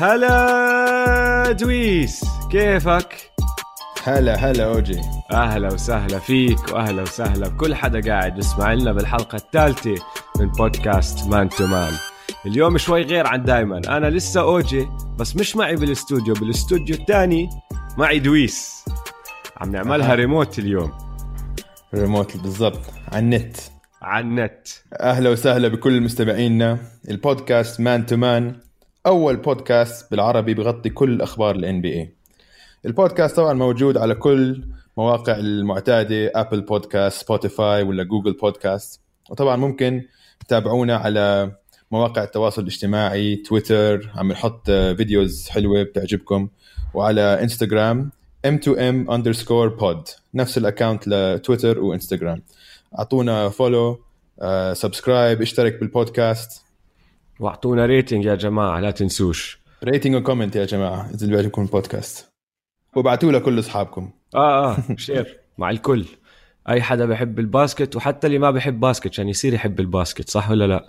هلا دويس كيفك؟ هلا هلا أوجي. أهلا وسهلا فيك وأهلا وسهلا بكل حدا قاعد يسمع لنا بالحلقة الثالثة من بودكاست Man to Man. اليوم شوي غير عن دايما. أنا لسه أوجي بس مش معي بالاستوديو. بالاستوديو الثاني معي دويس. عم نعملها ريموت اليوم. ريموت بالضبط. على النت على النت أهلا وسهلا بكل مستمعينا. البودكاست Man to Man. أول بودكاست بالعربي بغطي كل أخبار ال NBA البودكاست طبعا موجود على كل مواقع المعتادة Apple Podcast سبوتيفاي ولا جوجل بودكاست وطبعا ممكن تتابعونا على مواقع التواصل الاجتماعي تويتر عم نحط videos حلوة بتعجبكم. وعلى انستغرام m2m underscore pod. نفس ال account لتويتر وانستغرام أعطونا follow subscribe اشترك بالبودكاست واعطونا rating يا جماعة لا تنسوش. rating و comment يا جماعة إذا بيعجبكم البودكاست وابعتوا لكل أصحابكم. آه آه share مع الكل. أي حدا بحب ال basket وحتى اللي ما بحب basket عشان يصير يحب ال basket صح ولا لا؟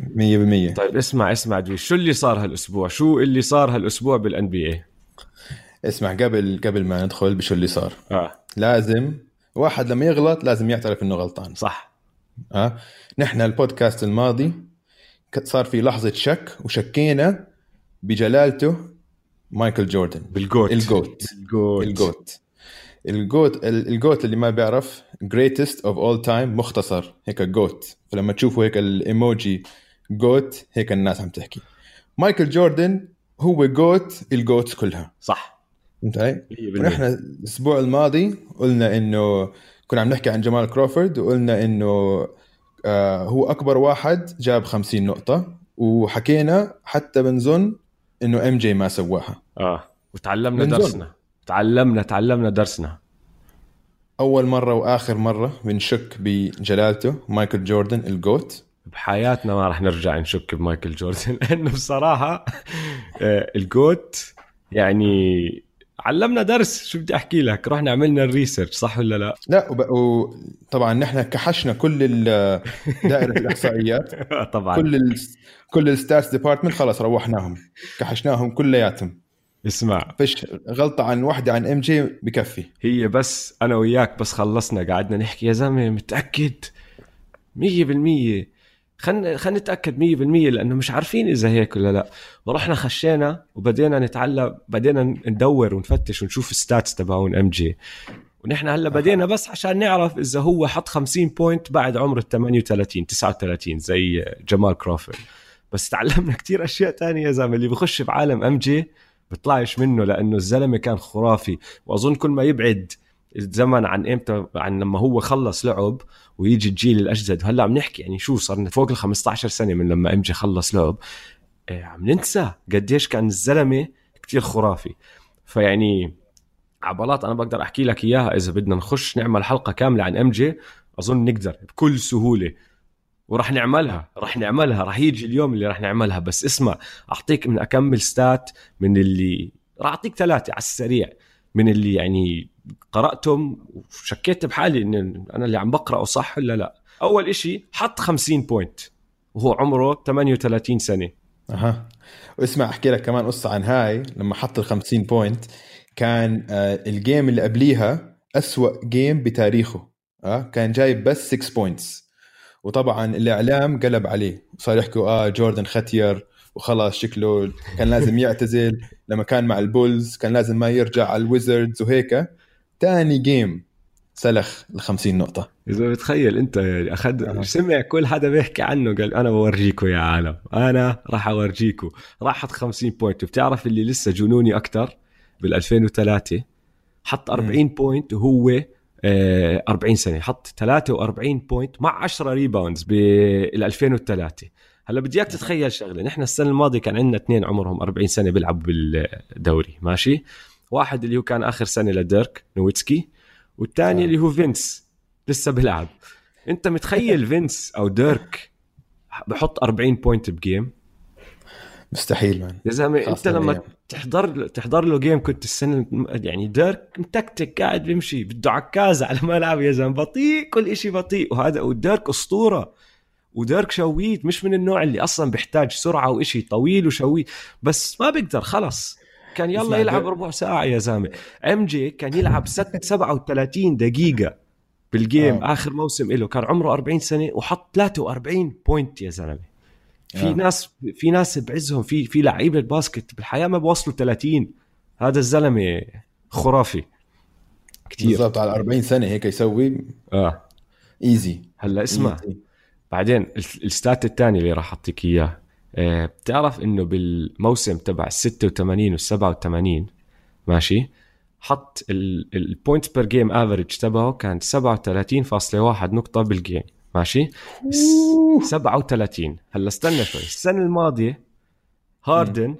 100% طيب اسمع اسمع دويس شو اللي صار هالأسبوع؟ شو اللي صار هالأسبوع بال NBA اسمع قبل قبل ما ندخل بشو اللي صار. آه. لازم واحد لما يغلط لازم يعترف إنه غلطان. صح. ها نحن البودكاست الماضي صار في لحظة شك وشكينا بجلالته مايكل جوردن. بالجوت. الجوت. الجوت الجوت. الجوت ال- الجوت اللي ما بيعرف greatest of all time مختصر. هيك GOAT. فلما تشوفوا هيك الإيموجي GOAT هيك الناس عم تحكي. مايكل جوردن هو GOAT ال GOATs كلها. صح. فهمت علي؟ 100% ونحن الأسبوع الماضي قلنا إنه كنا عم نحكي عن جمال كروفورد وقلنا إنه هو أكبر واحد جاب 50 نقطة وحكينا حتى بنظن إنه MJ ما سواها. آه. وتعلمنا بنظن. درسنا. تعلمنا تعلمنا درسنا. أول مرة وآخر مرة بنشك بجلالته مايكل جوردن ال GOAT. بحياتنا ما راح نرجع نشك بمايكل جوردن لأنه بصراحة آه، ال GOAT يعني علمنا درس شو بدي أحكي لك؟ رحنا عملنا ال research صح ولا لا؟ لا وب... وطبعا نحن كحشنا كل دائرة الإحصائيات. طبعا. كل ال... كل ال stats department خلص روحناهم كحشناهم كلياتهم اسمع. فيش غلطة عن واحدة عن MJ بكفي. هي بس أنا وياك بس خلصنا قعدنا نحكي يا زلمة متأكد؟ 100% خلينا خلينا نتأكد 100% لأنه مش عارفين إذا هيك ولا لا. ورحنا خشينا وبدينا نتعلم بدينا ندور ونفتش ونشوف ال stats تبعون MJ ونحن هلأ بدينا بس عشان نعرف إذا هو حط 50 point بعد عمر ال 38 39 زي جمال كروفورد بس تعلمنا كتير أشياء تانية يا زلمة. اللي بخش بعالم MJ بيطلعش منه لأنه الزلمة كان خرافي. وأظن كل ما يبعد الزمن عن إمتى عن لما هو خلص لعب ويجي الجيل الأجدد. وهلأ عم نحكي يعني شو صار فوق ال 15 سنة من لما MJ خلص لعب إيه عم ننسى قديش كان الزلمة كتير خرافي. فيعني عبالات أنا بقدر أحكي لك إياها إذا بدنا نخش نعمل حلقة كاملة عن MJ أظن نقدر بكل سهولة. وراح نعملها راح نعملها راح يجي اليوم اللي راح نعملها. بس اسمع أعطيك من أكمل stat من اللي راح أعطيك ثلاثة على السريع من اللي يعني قرأتهم وشكيت بحالي إن أنا اللي عم بقرأه صح ولا لا. أول إشي حط 50 point وهو عمره 38 سنة. أها. واسمع أحكي لك كمان قصة عن هاي. لما حط ال 50 point كان آه ال game اللي قبليها أسوأ game بتاريخه. آه كان جايب بس 6 points وطبعا الإعلام قلب عليه. صار يحكوا آه جوردن ختير وخلاص شكله كان لازم يعتزل. لما كان مع البولز كان لازم ما يرجع على الويزردز وهيك. تاني game سلخ ال 50 نقطة. إذا بتخيل أنت يعني أخذ أها. سمع كل حدا بيحكي عنه قال أنا بورجيكم يا عالم. أنا راح اورجيكم راح حط 50 point وبتعرف اللي لسه جنوني أكثر بال 2003 حط 40 point وهو آه، 40 سنه حط 43 point مع 10 rebounds بال 2003 هلا بدي إياك تتخيل شغلة. نحن السنة الماضية كان عندنا اثنين عمرهم 40 سنه بيلعبوا بالدوري. ماشي؟ واحد اللي هو كان آخر سنة لديرك نويتسكي والثاني آه. اللي هو فينس لسه بيلعب. أنت متخيل فينس أو ديرك بحط 40 point ب game مستحيل man يا زلمة أنت لما الأيام. تحضر تحضر له game كنت السنة يعني ديرك متكتك قاعد بيمشي بده عكازه على الملعب يا زلمة. بطيء كل شيء بطيء. وهذا وديرك أسطورة. وديرك شويت مش من النوع اللي أصلا بيحتاج سرعة وإشي طويل و shoot. بس ما بيقدر خلص. كان يلا يلعب ربع ساعة يا زلمه MJ كان يلعب ست 37 دقيقة بال game آه. آخر موسم له كان عمره 40 سنة وحط 43 point يا زلمة. في آه. ناس في ناس بعزهم في في لعيبة basket بالحياة ما بوصلوا 30 هذا الزلمة خرافي. كثير بالضبط على 40 سنة هيك يسوي. آه. easy هلأ اسمع. بعدين ال- ال stat الثاني اللي راح أعطيك اياه بتعرف إنه بالموسم تبع ال 86 وال 87 ماشي حط ال points per game average تبعه كان 37.1 نقطة بال game ماشي؟ س- 37 هلا استنى شوي. السنة الماضية هاردن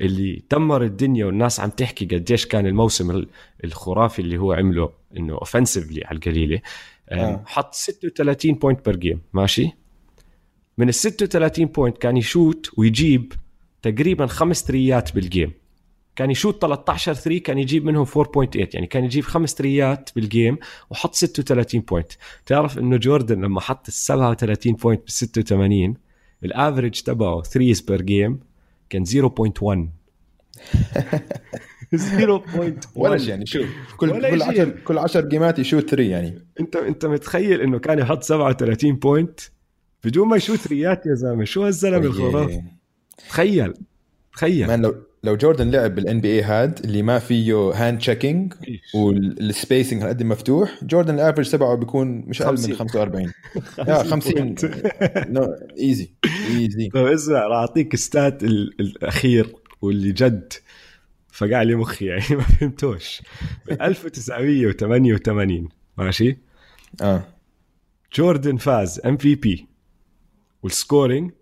اللي دمر الدنيا والناس عم تحكي قديش كان الموسم ال- الخرافي اللي هو عمله إنه اوفنسively على القليلة آه. آه. حط 36 point per game ماشي؟ من ال 36 point كان يشوت ويجيب تقريبا خمس three ات بال game كان يشوت 13 three كان يجيب منهم 4.8 يعني كان يجيب خمس three ات بال game وحط 36 point تعرف إنه جوردن لما حط ال 37 point بال 86 ال average تبعه threes per game كان 0.1 0.1 ولا شيء يعني شوف كل كل شيء. 10 كل 10 game ات يشوت 3 يعني. انت أنت متخيل إنه كان يحط 37 point بدون ما يشوت three ات يا زلمة شو هالزلمة الخرافي؟ تخيل تخيل. man لو لو جوردن لعب بال NBA هاد اللي ما فيه hand checking وال spacing هالقد مفتوح جوردن ال average تبعه بيكون مش أقل 50. من 45 يا 50 No easy easy طيب اسمع راح أعطيك stat ال- الأخير واللي جد. فقع لي مخي يعني ما فهمتوش. بال 1988 ماشي؟ آه. جوردن فاز MVP وال scoring وال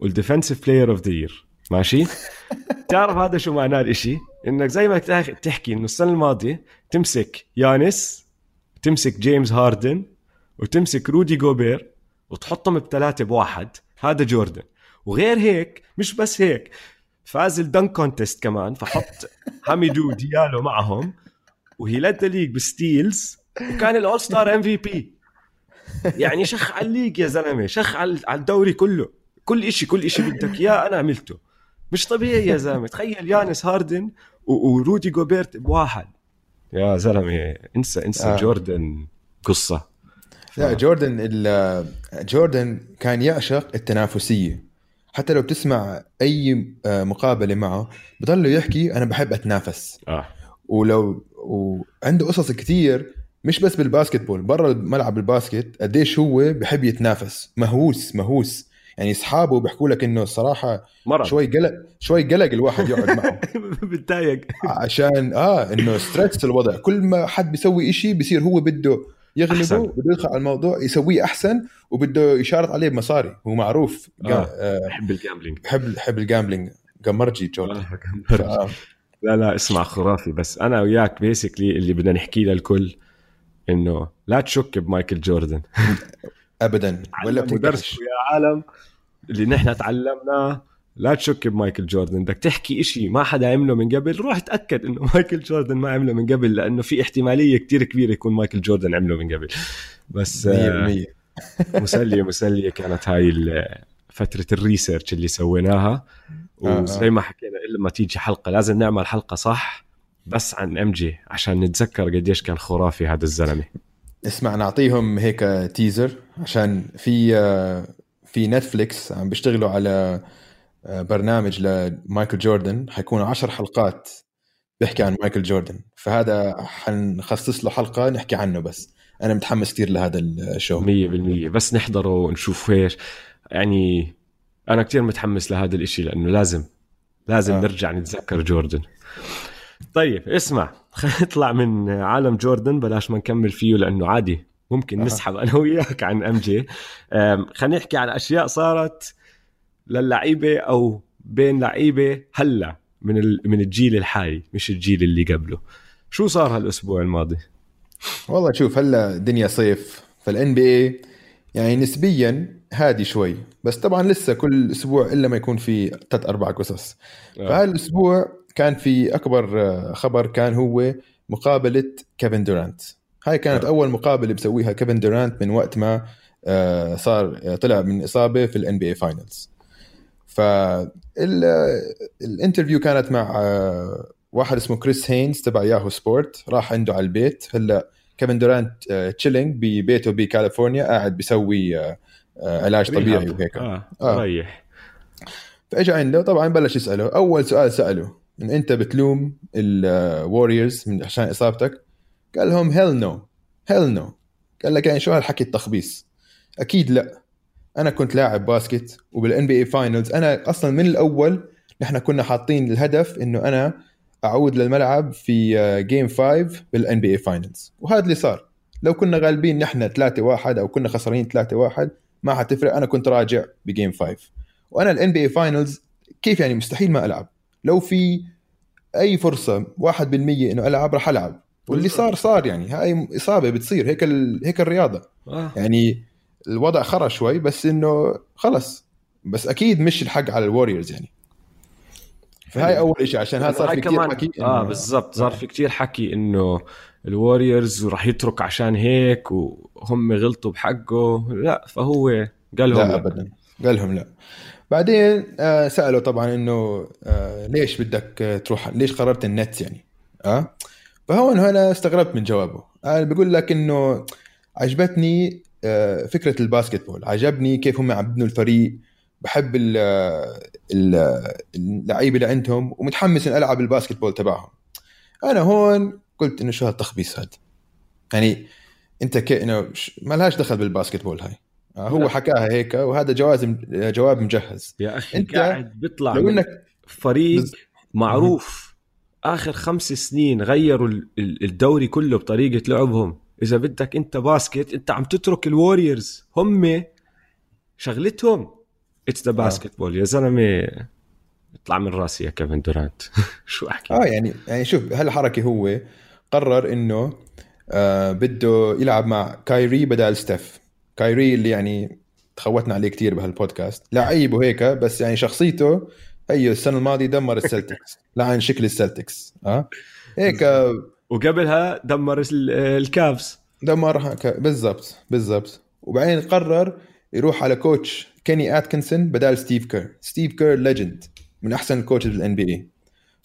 defensive player of the year ماشي؟ تعرف هذا شو معناه الإشي؟ إنك زي ما تحكي إنه السنة الماضية تمسك يانس تمسك جيمس هاردن وتمسك رودي جوبير وتحطهم بثلاثة بواحد. هذا جوردن. وغير هيك مش بس هيك فاز ال dunk contest كمان فحط حميدو ديالو معهم و he led league ب steals وكان ال all star MVP يعني شخ على ال league يا زلمة شخ على الدوري كله كل إشي كل إشي بدك إياه أنا عملته. مش طبيعي يا زلمة. تخيل يانس هاردن ورودي جوبيرت بواحد. يا زلمة انسى انسى آه. آه. جوردن قصة. لا جوردن ال- جوردن كان يعشق التنافسية. حتى لو بتسمع أي آه، مقابلة معه بضله يحكي أنا بحب أتنافس. آه. ولو وعنده قصص كثير مش بس بال basketball برا ملعب ال basket قديش هو بحب يتنافس. مهووس مهووس. يعني أصحابه بيحكوا لك إنه الصراحه مرض. شوي قلق شوي قلق الواحد يقعد معه. بتضايق. عشان آه إنه stress الوضع. كل ما حد بيسوي إشي بصير هو بده يغلبه أحسن. بده يدخل على الموضوع يسويه أحسن وبده يشارط عليه بمصاري. هو معروف. آه. آه. بحب ال gambling بحب بحب ال gambling قمرجي جوردن آه. لا لا اسمع خرافي. بس أنا وياك basically اللي بدنا نحكيه للكل إنه لا تشك بمايكل جوردن. ابدا. ولا بتنكش يا عالم اللي نحن تعلمناه. لا تشك بمايكل جوردن. بدك تحكي إشي ما حدا عمله من قبل روح تأكد إنه مايكل جوردن ما عمله من قبل لأنه في احتمالية كتير كبيرة يكون مايكل جوردن عمله من قبل. بس آه، 100% مسلية مسلية كانت هاي فترة ال research اللي سويناها. آه، آه. وزي ما حكينا إلا ما تيجي حلقة لازم نعمل حلقة صح. بس عن MJ عشان نتذكر قديش كان خرافي هذا الزلمة. اسمع نعطيهم هيك teaser عشان في في نتفليكس عم بيشتغلوا على آه، برنامج لمايكل جوردن حيكون عشر حلقات بيحكي عن مايكل جوردن. فهذا حنخصص له حلقة نحكي عنه بس. أنا متحمس كثير لهذا ال show. 100% بس نحضره ونشوف إيش. يعني أنا كتير متحمس لهذا الإشي لأنه لازم لازم. آه. نرجع نتذكر جوردن. طيب اسمع. خلينا نطلع من عالم جوردن بلاش ما نكمل فيه لأنه عادي. ممكن أها. نسحب أنا وياك عن MJ. خلينا نحكي عن أشياء صارت للعيبة أو بين لعيبة هلأ من ال- من الجيل الحالي مش الجيل اللي قبله. شو صار هالأسبوع الماضي؟ والله شوف هلأ دنيا صيف. فال NBA يعني نسبيا هادي شوي. بس طبعا لسه كل أسبوع إلا ما يكون في ثلاث أربع قصص. آه. فهالأسبوع كان في أكبر آه، خبر كان هو مقابلة كيفن دورانت. هاي كانت. أول مقابلة بسويها كيفن دورانت من وقت ما آه، صار آه، طلع من إصابة في ال NBA finals فال interview كانت مع واحد اسمه كريس هينز تبع Yahoo Sports راح عنده على البيت. هلا كيفن دورانت chilling ببيته بكاليفورنيا قاعد بيسوي علاج طبيعي وهيك. آه, آه. ريح. فاجى عنده طبعا بلش يسأله. أول سؤال سأله. إن أنت بتلوم ال Warriors من عشان إصابتك قال لهم hell no hell no قال لك يعني شو هالحكي التخبيص؟ أكيد لا. أنا كنت لاعب باسكت وبال NBA finals أنا أصلا من الأول نحن كنا حاطين الهدف إنه أنا أعود للملعب في game 5 بال NBA finals وهذا اللي صار. لو كنا غالبين نحن 3 1 أو كنا خسرانين 3 1 ما حتفرق. أنا كنت راجع ب game 5 وأنا ال NBA finals كيف يعني مستحيل ما ألعب. لو في أي فرصة 1% إنه ألعب راح ألعب. واللي صار صار يعني. هاي إصابة بتصير. هيك ال... هيك الرياضة. آه. يعني الوضع خرا شوي بس إنه خلص. بس أكيد مش الحق على ال Warriors يعني. فهاي أول شيء عشان هذا صار في كثير حكي آه بالضبط. صار في كثير حكي إنه الوريورز راح يترك عشان هيك وهم غلطوا بحقه. لا فهو قال لهم لا ابدا. قال لهم لا. بعدين آه سألوا طبعا إنه آه ليش بدك تروح؟ ليش قررت النتس يعني؟ آه؟ فهون هنا استغربت من جوابه. قال بيقول لك إنه عجبتني آه، فكرة ال basketball عجبني كيف هم عم الفريق. بحب اللعيبة اللي عندهم ومتحمس ان ألعب ال basketball تبعهم. أنا هون قلت إنه شو هالتخبيص هذا يعني أنت كي إنه ما لهاش دخل بال basketball هاي. آه، هو حكاها هيك وهذا جواب جواب مجهز. يا أخي أنت قاعد بيطلع لو انك فريق معروف. آخر خمس سنين غيروا الدوري كله بطريقة لعبهم. إذا بدك أنت basket أنت عم تترك ال Warriors. هم شغلتهم. it's the basketball يا زلمة اطلع من راسي يا كيفن دورانت. شو أحكي؟ آه يعني يعني شوف هالحركة هو قرر إنه آه بده يلعب مع كايري بدل ستيف. كايري اللي يعني تخوتنا عليه كثير بهالبودكاست. لعيب وهيك بس يعني شخصيته هي السنة الماضية دمر ال Celtics. لعن شكل ال Celtics آه؟ هيك وقبلها دمر ال Cavs. دمرها بالضبط بالضبط. وبعدين قرر يروح على coach كيني أتكنسون بدال ستيف كير. ستيف كير legend من أحسن ال coaches بال NBA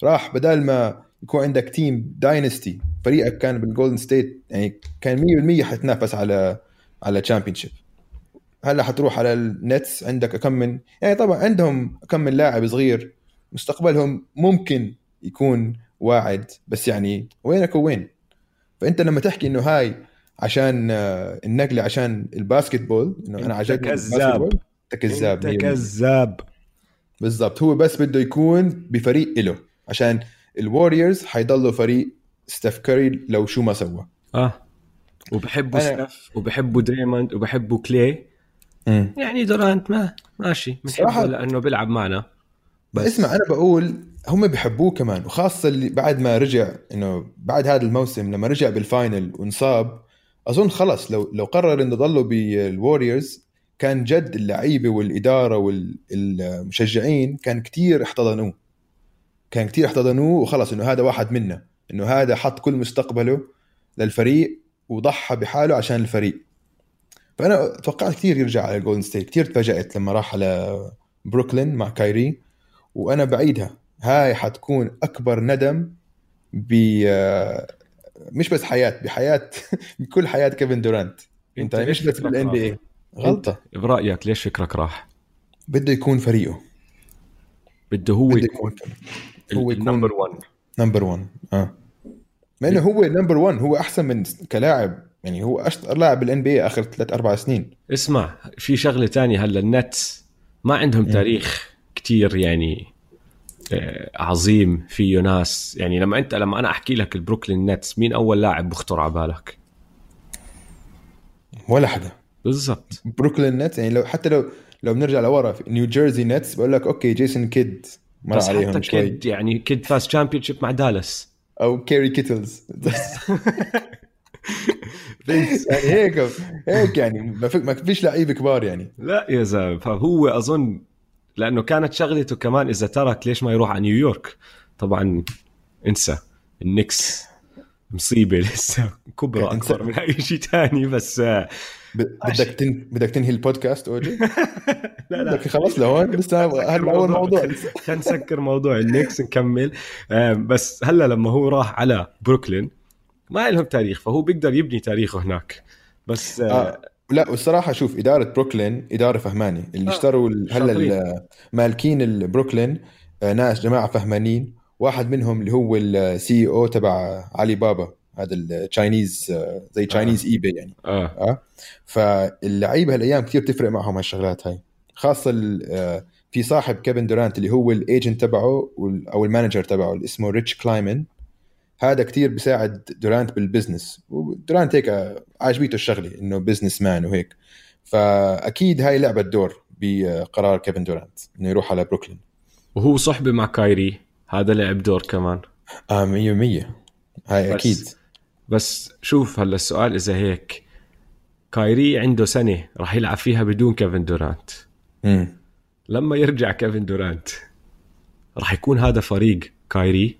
راح بدال ما يكون عندك team dynasty فريقك كان بال Golden State يعني كان 100% حتنافس على على championship هلا حتروح على ال Nets عندك كم من يعني طبعا عندهم كم من لاعب صغير مستقبلهم ممكن يكون واعد بس يعني وينك وين؟ فأنت لما تحكي إنه هاي عشان آه، النقلة عشان ال basketball إنه أنا عجبني كذاب. أنت كذاب انت كذاب. بالضبط. هو بس بده يكون بفريق له عشان ال Warriors حيضلوا فريق ستيف كاري لو شو ما سوى. آه. وبحبوا ستيف وبحبوا دريموند وبحبوا كلي. يعني دورانت ما ماشي بنحبه لأنه بيلعب معنا. بس اسمع أنا بقول هم بيحبوه كمان وخاصة اللي بعد ما رجع إنه بعد هذا الموسم لما رجع بال final وانصاب أظن خلص لو لو قرر إنه ضلوا بال Warriors كان جد اللعيبة والإدارة والمشجعين كان كتير احتضنوه. كان كتير احتضنوه وخلص إنه هذا واحد منا إنه هذا حط كل مستقبله للفريق. وضحى بحاله عشان الفريق. فأنا توقعت كثير يرجع على Golden State كثير تفاجأت لما راح على بروكلين مع كايري وأنا بعيدها. هاي حتكون أكبر ندم ب مش بس حياة بحياة بكل حياة كيفن دورانت. أنت مش بس بال NBA غلطة. برأيك ليش فكرك راح؟ بده يكون فريقه. بده هو بده يكون هو يكون number 1 number 1 آه. مع إنه هو number 1 هو أحسن من كلاعب يعني هو اشطر لاعب بال NBA آخر ثلاث أربع سنين. اسمع في شغلة تانية هلا ال Nets ما عندهم تاريخ كتير يعني آه، عظيم فيه ناس. يعني لما أنت لما أنا أحكي لك ال Brooklyn Nets مين أول لاعب بخطر على بالك؟ ولا حدا. بالضبط. Brooklyn Nets يعني لو حتى لو لو بنرجع لورا في New Jersey Nets بقول لك okay جيسون كيد مر بس عليهم حتى شوي. كيد يعني كيد فاز champion مع دالاس أو كيري كيتلز يعني هيك هيك يعني. ما فيش لعيبه كبار يعني. لا يا زلمة. فهو أظن لأنه كانت شغلته كمان إذا ترك ليش ما يروح على نيويورك طبعا انسى. ال Knicks مصيبة لسه. كبرى اكبر من أي شيء ثاني بس آه، بدك تن... بدك تنهي البودكاست اوجي لا لا. بدك خلص؟ لهون لسه هذا اول موضوع خلينا نسكر موضوع ال Knicks نكمل. بس هلا لما هو راح على بروكلين ما لهم تاريخ فهو بيقدر يبني تاريخه هناك. بس آه، آه. لا والصراحة شوف إدارة بروكلين إدارة فهمانة. اللي آه، اشتروا هلا مالكين البروكلين آه، ناس جماعة فهمانين. واحد منهم اللي هو ال CEO تبع علي بابا هذا ال Chinese آه، زي Chinese eBay يعني. آه. آه. فاللعيبة هالأيام كثير تفرق معهم هالشغلات هاي. خاصة آه، في صاحب كيفن دورانت اللي هو ال agent تبعه أو ال manager تبعه اللي اسمه ريتش كلايمن هذا كثير بيساعد دورانت بال business ودورانت هيك عاجبيته الشغلة إنه businessman وهيك. فأكيد هاي لعبت دور بقرار كيفن دورانت إنه يروح على بروكلين وهو صحبه مع كايري هذا لعب دور كمان. آه 100% هاي بس- أكيد. بس شوف هلا السؤال إذا هيك. كايري عنده سنة راح يلعب فيها بدون كيفن دورانت. امم لما يرجع كيفن دورانت راح يكون هذا فريق كايري.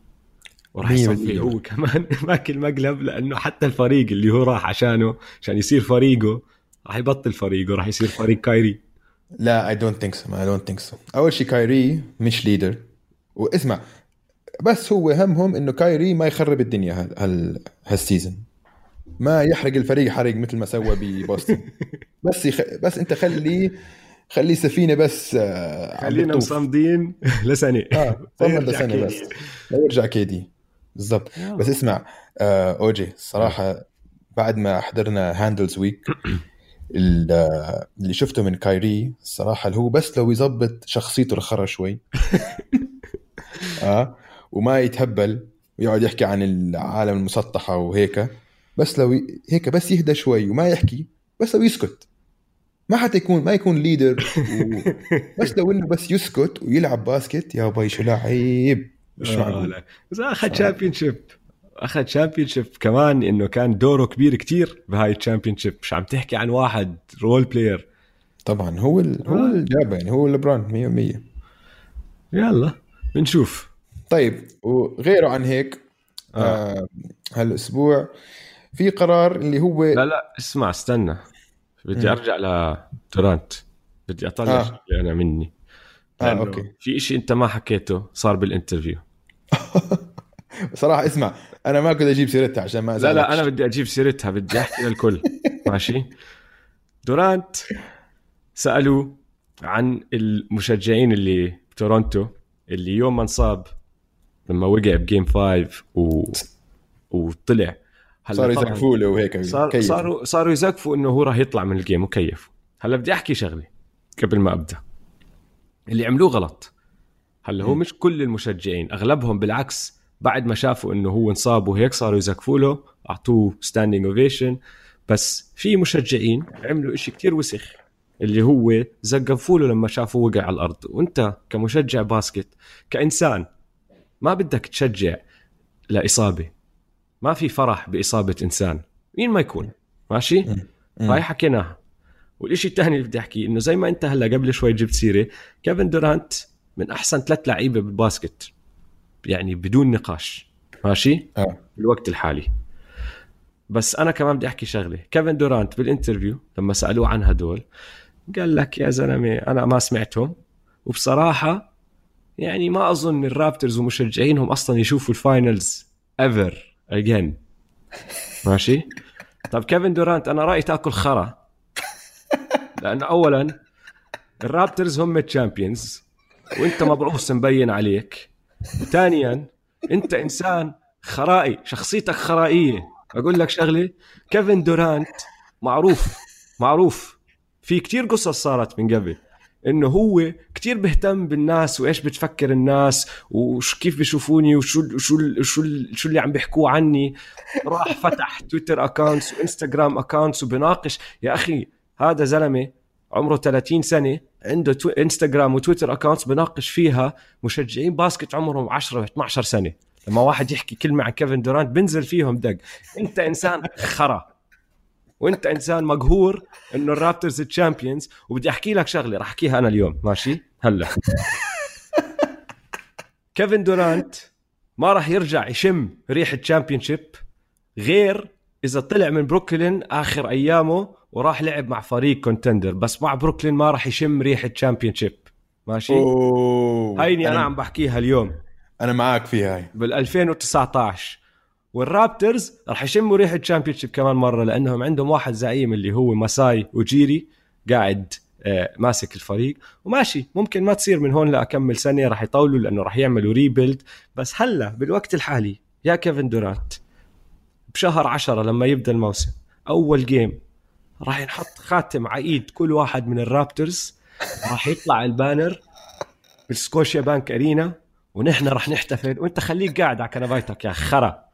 وراح يصفي. هو كمان ماكل مقلب لأنه حتى الفريق اللي هو راح عشانه عشان يصير فريقه راح يبطل فريقه راح يصير فريق كايري. لا I don't think so I don't think so أول شيء كايري مش leader واسمع بس هو همهم إنه كايري ما يخرب الدنيا هال هال هال season ما يحرق الفريق حرق مثل ما سوى ببوسطن. بس يخ... بس أنت خلي خلي سفينة بس آه، خلينا. مصمدين. لسنة. آه صمد لسنة كيدي. بس. لا يرجع كيدي. بالضبط. بس اسمع آه أوجي الصراحه بعد ما حضرنا Handles Week اللي شفته من كايري الصراحه اللي هو بس لو يظبط شخصيته الخرا شوي. آه وما يتهبل ويقعد يحكي عن العالم المسطحة وهيك بس لو. هيك بس يهدى شوي وما يحكي بس لو يسكت. ما حتى يكون ما يكون leader و... بس لو إنه بس يسكت ويلعب باسكت يا باي شو لعيب؟ مش آه، معقول. بس أخذ championship أخذ championship كمان إنه كان دوره كبير كتير بهاي ال championship مش عم تحكي عن واحد role player طبعا هو ال... هو آه. اللي جابه يعني هو لبران 100% يلا بنشوف. طيب وغيره عن هيك آه. آه. هالأسبوع في قرار اللي هو لا لا اسمع استنى بدي. أرجع لدورانت بدي أطلع آه. أنا مني لأنه okay في إشي أنت ما حكيته صار بال interview صراحة اسمع أنا ما كنت أجيب سيرتها عشان ما لا. لا أنا بدي أجيب سيرتها بدي أحكي للكل ماشي دورانت سالوه عن المشجعين اللي بتورونتو اللي يوم ما انصاب لما وقع ب game 5 و... وطلع هلا صاروا يزقفوا له وهيك صار. صاروا صاروا يزقفوا إنه هو راح يطلع من ال game وكيف. هلا بدي أحكي شغلة قبل ما أبدأ. اللي عملوه غلط. هلا هو. مش كل المشجعين أغلبهم بالعكس بعد ما شافوا إنه هو انصاب وهيك صاروا يزقفوا له أعطوه standing ovation بس في مشجعين عملوا إشي كتير وسخ اللي هو زقفوا له لما شافوه وقع على الأرض. وأنت كمشجع باسكت كإنسان ما بدك تشجع لإصابة. ما في فرح بإصابة إنسان. مين ما يكون؟ ماشي. هاي حكيناها. والشيء الثاني اللي بدي أحكيه إنه زي ما أنت هلأ قبل شوي جبت سيرة كيفن دورانت من أحسن ثلاث لعيبة بالباسكت يعني بدون نقاش. ماشي؟ آه. بالوقت الحالي. بس أنا كمان بدي أحكي شغلة. كيفن دورانت بال interview لما سألوه عن هدول قال لك يا زلمة أنا ما سمعتهم. وبصراحة يعني ما أظن ال Raptors ومشجعينهم أصلا يشوفوا ال finals ever again ماشي؟ طب كيفن دورانت أنا رأيي تأكل خرا. لأنه اولا ال Raptors هم ال champions وأنت مبعوث مبين عليك. وثانيا أنت إنسان خرائي شخصيتك خرائية. أقول لك شغلة كيفن دورانت معروف معروف. في كتير قصص صارت من قبل. إنه هو كتير بيهتم بالناس وإيش بتفكر الناس وش كيف بيشوفوني وشو شو شو شو اللي عم بيحكوه عني. راح فتح تويتر accounts وإنستغرام accounts وبناقش يا أخي هذا زلمة عمره 30 سنة عنده تو... إنستغرام وتويتر accounts بناقش فيها مشجعين basket عمرهم 10 12 سنة. لما واحد يحكي كلمة عن كيفن دورانت بنزل فيهم دق. أنت إنسان خرا. وانت انسان مقهور انه ال Raptors champions وبدي احكي لك شغلة راح احكيها أنا اليوم ماشي؟ هلا. كيفن دورانت ما راح يرجع يشم ريحة champion غير إذا طلع من بروكلين آخر أيامه وراح لعب مع فريق contender بس مع بروكلين ما راح يشم ريحة champion ماشي؟ أوه. هيني أنا عم بحكيها اليوم. أنا معك فيها هاي. بال 2019 وال Raptors راح يشموا ريحه championship كمان مرة لأنهم عندهم واحد زعيم اللي هو ماساي أوجيري قاعد آه، ماسك الفريق. وماشي ممكن ما تصير من هون لأكمل سنة راح يطولوا لأنه راح يعملوا rebuild بس هلا بالوقت الحالي يا كيفن دورانت بشهر عشرة لما يبدأ الموسم أول game راح ينحط خاتم على ايد كل واحد من ال Raptors. راح يطلع ال banner بال Scotiabank Arena ونحن راح نحتفل. وأنت خليك قاعد على كنبايتك يا خرا.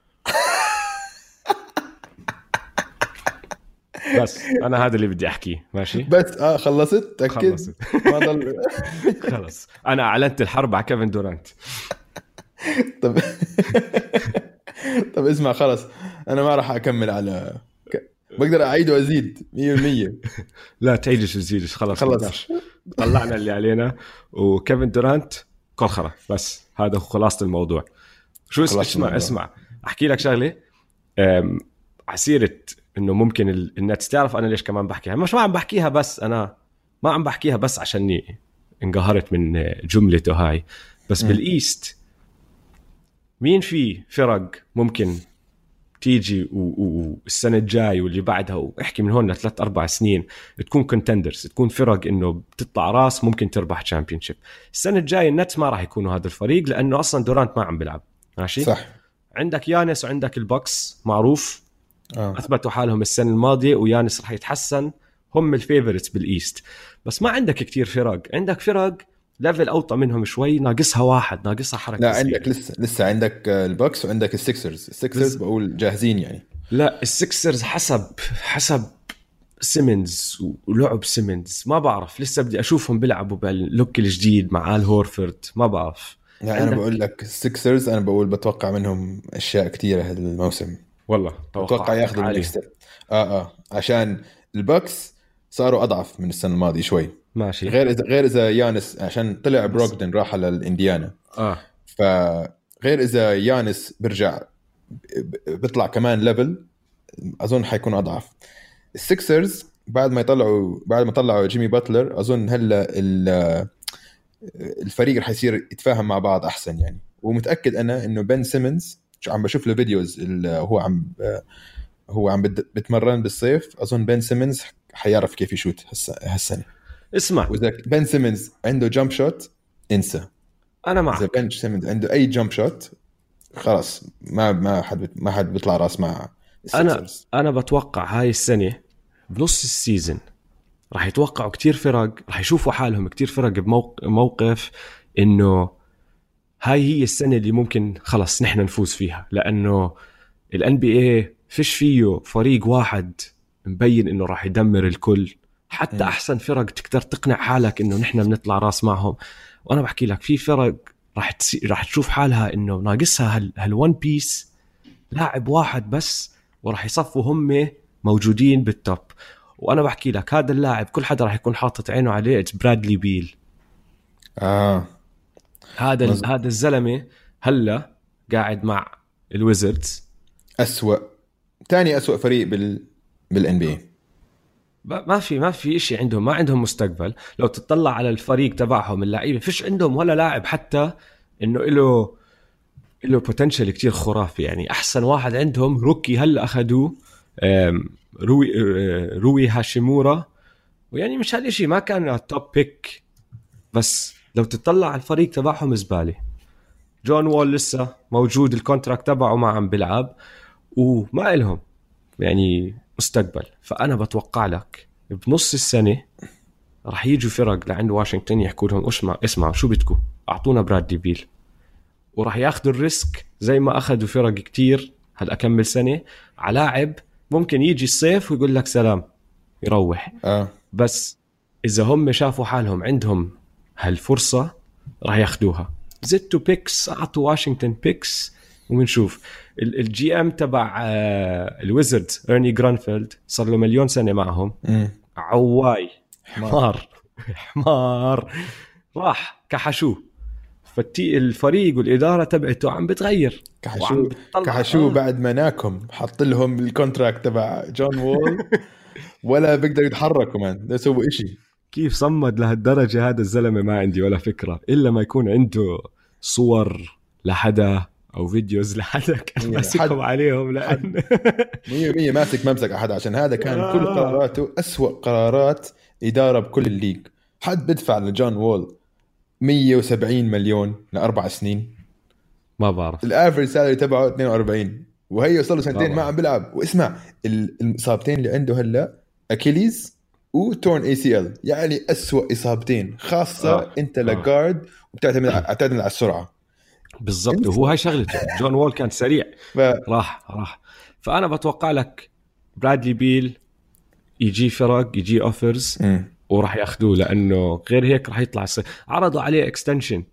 بس أنا هذا اللي بدي أحكيه ماشي؟ بس آه خلصت؟ تأكد؟ خلصت. ضل خلص. أنا أعلنت الحرب على كيفن دورانت. طب طب اسمع خلص. أنا ما راح أكمل على بقدر أعيد وأزيد 100% لا تعيدش تزيدش خلص؟ خلص. طلعنا اللي علينا. وكيفن دورانت كل خرا بس هذا هو خلاصة الموضوع. شو اسمع اسمع. اسمع. أحكي لك شغلة. أم، ع سيرة إنه ممكن ال- الناس تعرف أنا ليش كمان بحكيها. مش ما عم بحكيها بس أنا ما عم بحكيها بس عشاني انقهرت من جملته هاي. بس م. بال East مين في فرق ممكن تيجي والسنة الجاي واللي بعدها وإحكي من هون لثلاث أربع سنين تكون contenders تكون فرق إنه بتطلع راس ممكن تربح championship السنة الجاية ال Nets ما راح يكونوا هذا الفريق لأنه أصلا دورانت ما عم بيلعب. ماشي؟ صح. عندك يانس وعندك ال Bucks معروف. آه. أثبتوا حالهم السنة الماضية ويانس راح يتحسن. هم ال favorites بال East بس ما عندك كتير فرق. عندك فرق level أوطى منهم شوي ناقصها واحد ناقصها حركة لا. عندك لسه لسه عندك آه، ال Bucks وعندك ال Sixers ال Sixers بقول جاهزين يعني. لا ال Sixers حسب حسب سيمنز ولعب سيمنز ما بعرف لسه بدي أشوفهم بيلعبوا بال look الجديد مع ال هورفورد ما بعرف. يعني أنا بقول لك ال Sixers أنا بقول بتوقع منهم أشياء كثيره هذا الموسم والله بتوقع ياخذوا step آه آه. عشان ال Bucks صاروا أضعف من السنة الماضية شوي. ماشي. غير اذا غير إذا يانس عشان طلع بروغدن راح على الإنديانا. آه. فغير إذا يانس بيرجع بيطلع كمان level أظن حيكون أضعف. ال Sixers بعد ما يطلعوا بعد ما طلعوا جيمي باتلر أظن هلأ ال- الفريق رح يصير يتفاهم مع بعض أحسن يعني. ومتأكد أنا إنه بن سيمنز عم بشوف له videos هو عم هو عم بت- بتمرن بالصيف. أظن بن سيمنز حيعرف كيف يشوت هالس- هالسنة. اسمع. وإذا بن سيمنز عنده jump shot انسى. أنا إذا معك بن سيمنز عنده أي jump shot خلاص ما ما حد ما حد بيطلع رأس مع أنا. أنا بتوقع هاي السنة بنص ال season راح يتوقعوا كتير فرق راح يشوفوا حالهم كتير فرق بموقف إنه هاي هي السنة اللي ممكن خلص نحن نفوز فيها لأنه ال NBA فيش فيه فريق واحد مبين إنه راح يدمر الكل. حتى مم. أحسن فرق تقدر تقنع حالك إنه نحن بنطلع راس معهم. وأنا بحكي لك في فرق راح تسي... راح تشوف حالها إنه ناقصها هال هال one piece لاعب واحد بس وراح يصفوا هم موجودين بال top وأنا بحكي لك هذا اللاعب كل حدا راح يكون حاطط عينه عليه برادلي بيل آه. هذا مظبوط. هذا الزلمة هلا قاعد مع ال Wizards. اسوء ثاني اسوء فريق بال بال NBA ما في ما في شيء عندهم ما عندهم مستقبل. لو تطلع على الفريق تبعهم اللعيبة فيش عندهم ولا لاعب حتى إنه له له potential كتير خرافي. يعني أحسن واحد عندهم rookie هلا أخذوه روي آه، روي هاشيمورا. ويعني مش هالشيء ما كان top pick بس لو تطلع على الفريق تبعهم زباله جون وول لسه موجود ال contract تبعه ما عم بيلعب وما إلهم يعني مستقبل. فأنا بتوقع لك بنص السنة راح يجوا فرق لعند واشنطن يحكوا لهم أسمع اسمع شو بدكم؟ أعطونا برادلي بيل. وراح ياخذوا ال risk زي ما اخذوا فرق كتير هلا كمل سنة على لاعب ممكن يجي الصيف ويقول لك سلام يروح. آه. بس إذا هم شافوا حالهم عندهم هالفرصة راح ياخذوها زدتوا picks اعطوا واشنطن picks وبنشوف. ال- الـ GM تبع آه، ال Wizards ارني جرانفيلد صار له مليون سنة معهم. مم. عواي. حمار. حمار. راح كحشوه فالتي الفريق والإدارة تبعته عم بتغير. كحشو كحشو آه. بعد ما ناكم. حط لهم ال contract تبع جون وول ولا بيقدروا يتحركوا man لا يسووا شيء كيف صمد لهالدرجة هذا الزلمة ما عندي ولا فكرة إلا ما يكون عنده صور لحدا أو videos لحدا كان ماسكهم عليهم لأن 100% ماسك ممسك أحد عشان هذا كان آه. كل قراراته أسوأ قرارات إدارة بكل ال league. حد بدفع لجون وول 170 مليون لأربع سنين. ما بعرف. ال average salary تبعه 42 وهي صار له سنتين. ما عم بيلعب. واسمع ال- الاصابتين اللي عنده هلا Achilles و torn ACL يعني اسوء إصابتين خاصة آه. آه. أنت آه. ل guard وبتعتمد على تعتمد على السرعة بالضبط. وهو هاي شغلته جون وول كان سريع ف... راح راح فأنا بتوقع لك برادلي بيل يجي فرق يجي offers. وراح ياخذوه لأنه غير هيك راح يطلع الصيف عرضوا عليه extension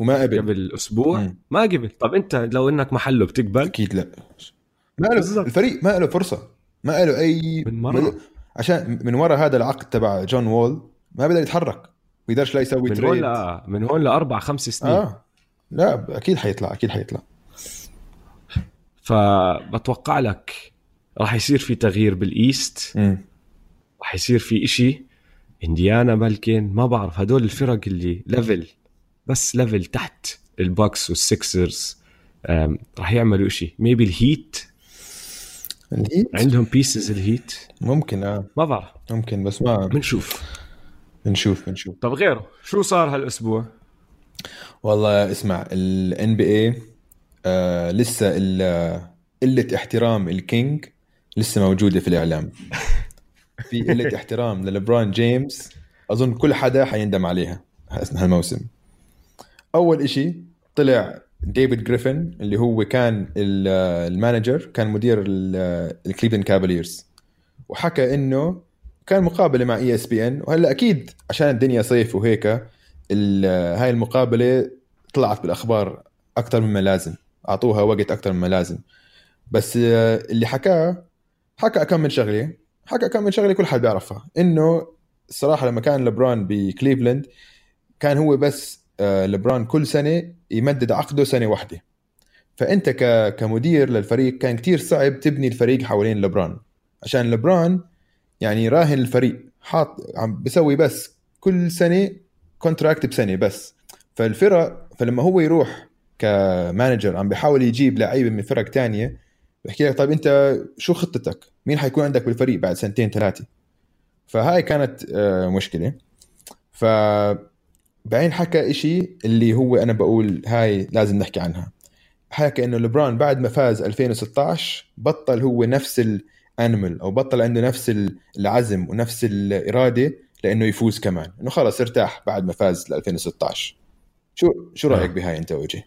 وما قبل قبل أسبوع مم. ما قبل طب أنت لو إنك محله بتقبل أكيد لا ما له. الفريق ما له فرصة ما له اي من مرة. ما- عشان من وراء هذا العقد تبع جون وول ما بيقدر يتحرك بيقدرش لا يسوي من هون تريد من هون لأربع خمس سنين. آه. لا أكيد حيطلع أكيد حيطلع. فبتوقع لك راح يصير في تغيير بال East. راح يصير في إشي. إنديانا بلكن ما بعرف هدول الفرق اللي level بس level تحت ال Bucks وال Sixers راح يعملوا إشي. maybe ال Heat ال Heat؟ عندهم pieces ال Heat. ممكن آه. ما بعرف ممكن بس ما بنشوف. بنشوف بنشوف. طب غيره شو صار هالأسبوع؟ والله اسمع ال NBA لسه ال- قلة احترام ال King لسه موجودة في الإعلام. في قلة احترام للبران جيمس. أظن كل حدا حيندم عليها هالموسم. أول إشي طلع ديفيد جريفن اللي هو كان ال- ال manager كان مدير ال- الكليفلاند كافاليرز وحكى إنه كان مقابلة مع ESPN وهلأ أكيد عشان الدنيا صيف وهيك هاي المقابلة طلعت بالأخبار أكثر مما لازم. أعطوها وقت أكثر مما لازم. بس آه، اللي حكاه حكى كم من شغلة. حكى كم من شغلة كل حد بيعرفها. إنه الصراحه لما كان لبران بكليفلاند كان هو بس آه، لبران كل سنة يمدد عقده سنة واحدة فأنت. كمدير للفريق كان كتير صعب تبني الفريق حوالين لبران عشان لبران يعني راهن الفريق حاط عم بسوي بس كل سنة contract بسنة بس فالفرق فلما هو يروح ك manager عم بيحاول يجيب لعيبة من فرق تانية بحكي لك طيب أنت شو خطتك؟ مين حيكون عندك بالفريق بعد سنتين ثلاثة؟ فهاي كانت آه، مشكلة ف بعدين حكى إشي اللي هو أنا بقول هاي لازم نحكي عنها. حكى إنه لبران بعد ما فاز 2016 بطل هو نفس الانيمال أو بطل عنده نفس العزم ونفس الإرادة لإنه يفوز كمان. إنه خلص ارتاح بعد ما فاز ل 2016 شو شو رأيك آه. بهاي أنت وجه؟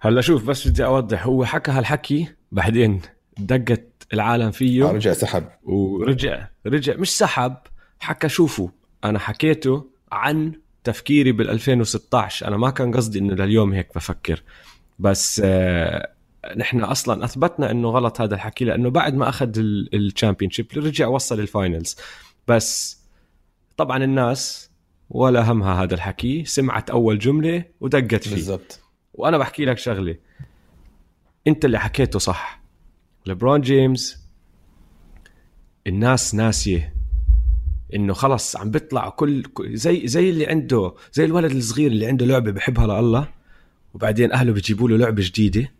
هلا شوف بس بدي أوضح. هو حكى هالحكي بعدين دقت العالم فيه. رجع سحب. ورجع رجع مش سحب حكى شوفوا أنا حكيته عن تفكيري بال 2016 أنا ما كان قصدي إنه لليوم هيك بفكر. بس آه نحن أصلا أثبتنا إنه غلط هذا الحكي لأنه بعد ما أخذ ال championship رجع وصل ال finals بس طبعا الناس ولا همها هذا الحكي سمعت أول جملة ودقت فيه. بالضبط. وأنا بحكي لك شغلة. أنت اللي حكيته صح. لبرون جيمس الناس ناسية إنه خلص عم بيطلع كل زي زي اللي عنده زي الولد الصغير اللي عنده لعبة بحبها لله وبعدين أهله بيجيبوا له لعبة جديدة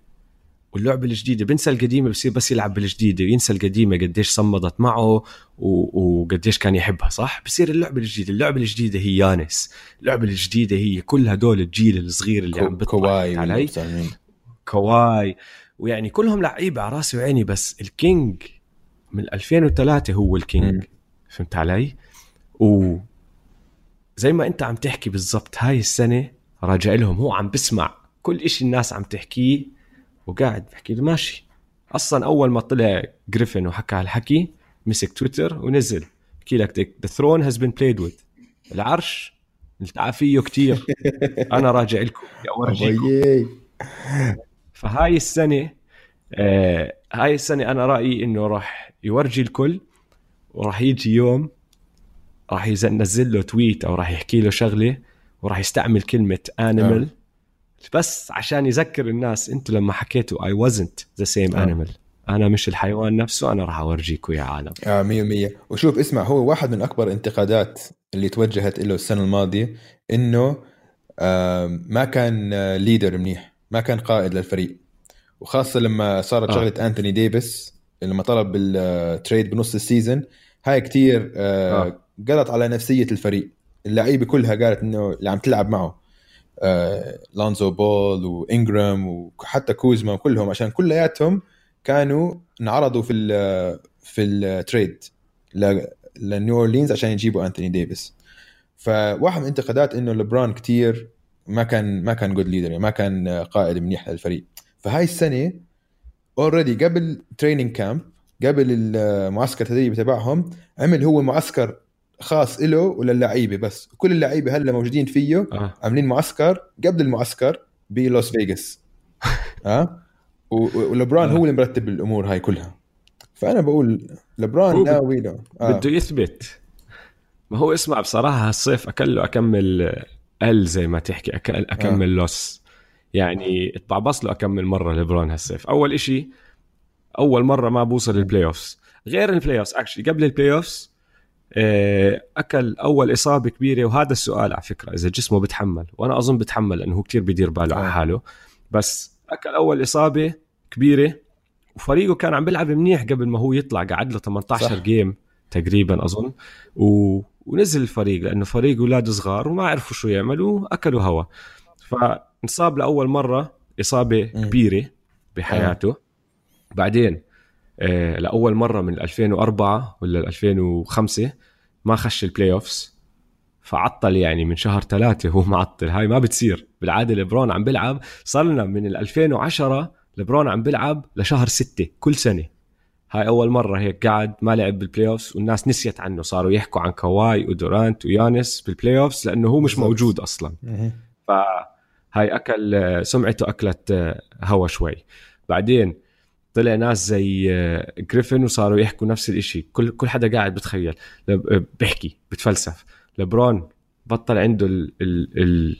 واللعبة الجديدة بنسى القديمة بصير بس يلعب بالجديدة وينسى القديمة قديش صمدت معه. وقديش كان يحبها صح بصير اللعبة الجديدة اللعبة الجديدة هي يانيس اللعبة الجديدة هي كل هدول الجيل الصغير اللي عم بيطلع كواي علي. كواي ويعني كلهم لعيبة على راسي وعيني بس ال King من 2003 هو. الكينج فهمت علي؟ و زي ما انت عم تحكي بالضبط هاي السنة راجع لهم هو عم بسمع كل إشي الناس عم تحكيه وقاعد بحكي له ماشي. أصلا أول ما طلع جريفن وحكى هالحكي مسك تويتر ونزل بحكي لك the throne has been played with. العرش انلعب فيه كتير. أنا راجع لكم أورجيكم. فهاي السنة آه هاي السنة أنا رأيي إنه راح يورجي الكل وراح يجي يوم راح ينزل له tweet أو راح يحكي له شغلة وراح يستعمل كلمة animal بس عشان يذكر الناس أنتوا لما حكيتوا I wasn't the same آه. animal أنا مش الحيوان نفسه أنا راح اورجيكم يا عالم آه 100% وشوف اسمع هو واحد من أكبر الانتقادات اللي توجهت له السنة الماضية إنه آه ما كان آه leader منيح ما كان قائد للفريق وخاصة لما صارت آه. شغلة انتوني ديفيس لما طلب بال trade بنص ال season هاي كتير آه آه. قلط على نفسية الفريق. اللعيبة كلها قالت إنه اللي عم تلعب معه آه لونزو بول وانجرام وحتى كوزما وكلهم عشان كلياتهم كانوا انعرضوا في ال في ال trade لنيو أورلينز عشان يجيبوا أنتوني ديفيس. فواحد من الانتقادات إنه لبران كتير ما كان ما كان good leader يعني ما كان قائد منيح للفريق. فهاي السنة already قبل training camp قبل المعسكر التدريبي تبعهم عمل هو معسكر خاص له وللعيبة بس. كل اللعيبة هلأ موجودين فيه آه. عاملين معسكر قبل المعسكر بلاس فيغاس. ها و- ولبران آه. هو اللي مرتب الأمور هاي كلها. فأنا بقول لبران ناوي له آه. بده يثبت. ما هو اسمع بصراحة هالصيف اكل له اكمل L زي ما تحكي أكل اكمل آه. loss. يعني اتبعبص له اكمل مرة ليبرون هالصيف. أول إشي أول مرة ما بوصل ال playoffs غير ال playoffs actually قبل ال playoffs آه، أكل أول إصابة كبيرة وهذا السؤال على فكرة إذا جسمه بتحمل وأنا أظن بتحمل لأنه هو كتير بدير باله آه. على حاله بس أكل أول إصابة كبيرة وفريقه كان عم بيلعب منيح قبل ما هو يطلع قعد له 18 صح. game تقريبا أظن و... ونزل الفريق لأنه فريق أولاد صغار وما عرفوا شو يعملوا اكلوا هوا فانصاب لأول مرة إصابة مم. كبيرة بحياته بعدين آه لأول مرة من 2004 ولا 2005 ما خش ال playoffs فعطل يعني من شهر ثلاثة هو معطل. هاي ما بتصير. بالعادة لبرون عم بيلعب صار لنا من ال 2010 لبرون عم بيلعب لشهر ستة كل سنة. هاي أول مرة هيك قعد ما لعب بال playoffs والناس نسيت عنه. صاروا يحكوا عن كواي ودورانت ويانيس بال playoffs لأنه هو مش. موجود أصلا. مهم. فهاي آه، سمعته أكلت آه، هوا شوي. بعدين طلع ناس زي آه، جريفن وصاروا يحكوا نفس الإشي. كل كل حدا قاعد بتخيل. آه، بيحكي بتفلسف. لبرون بطل عنده ال ال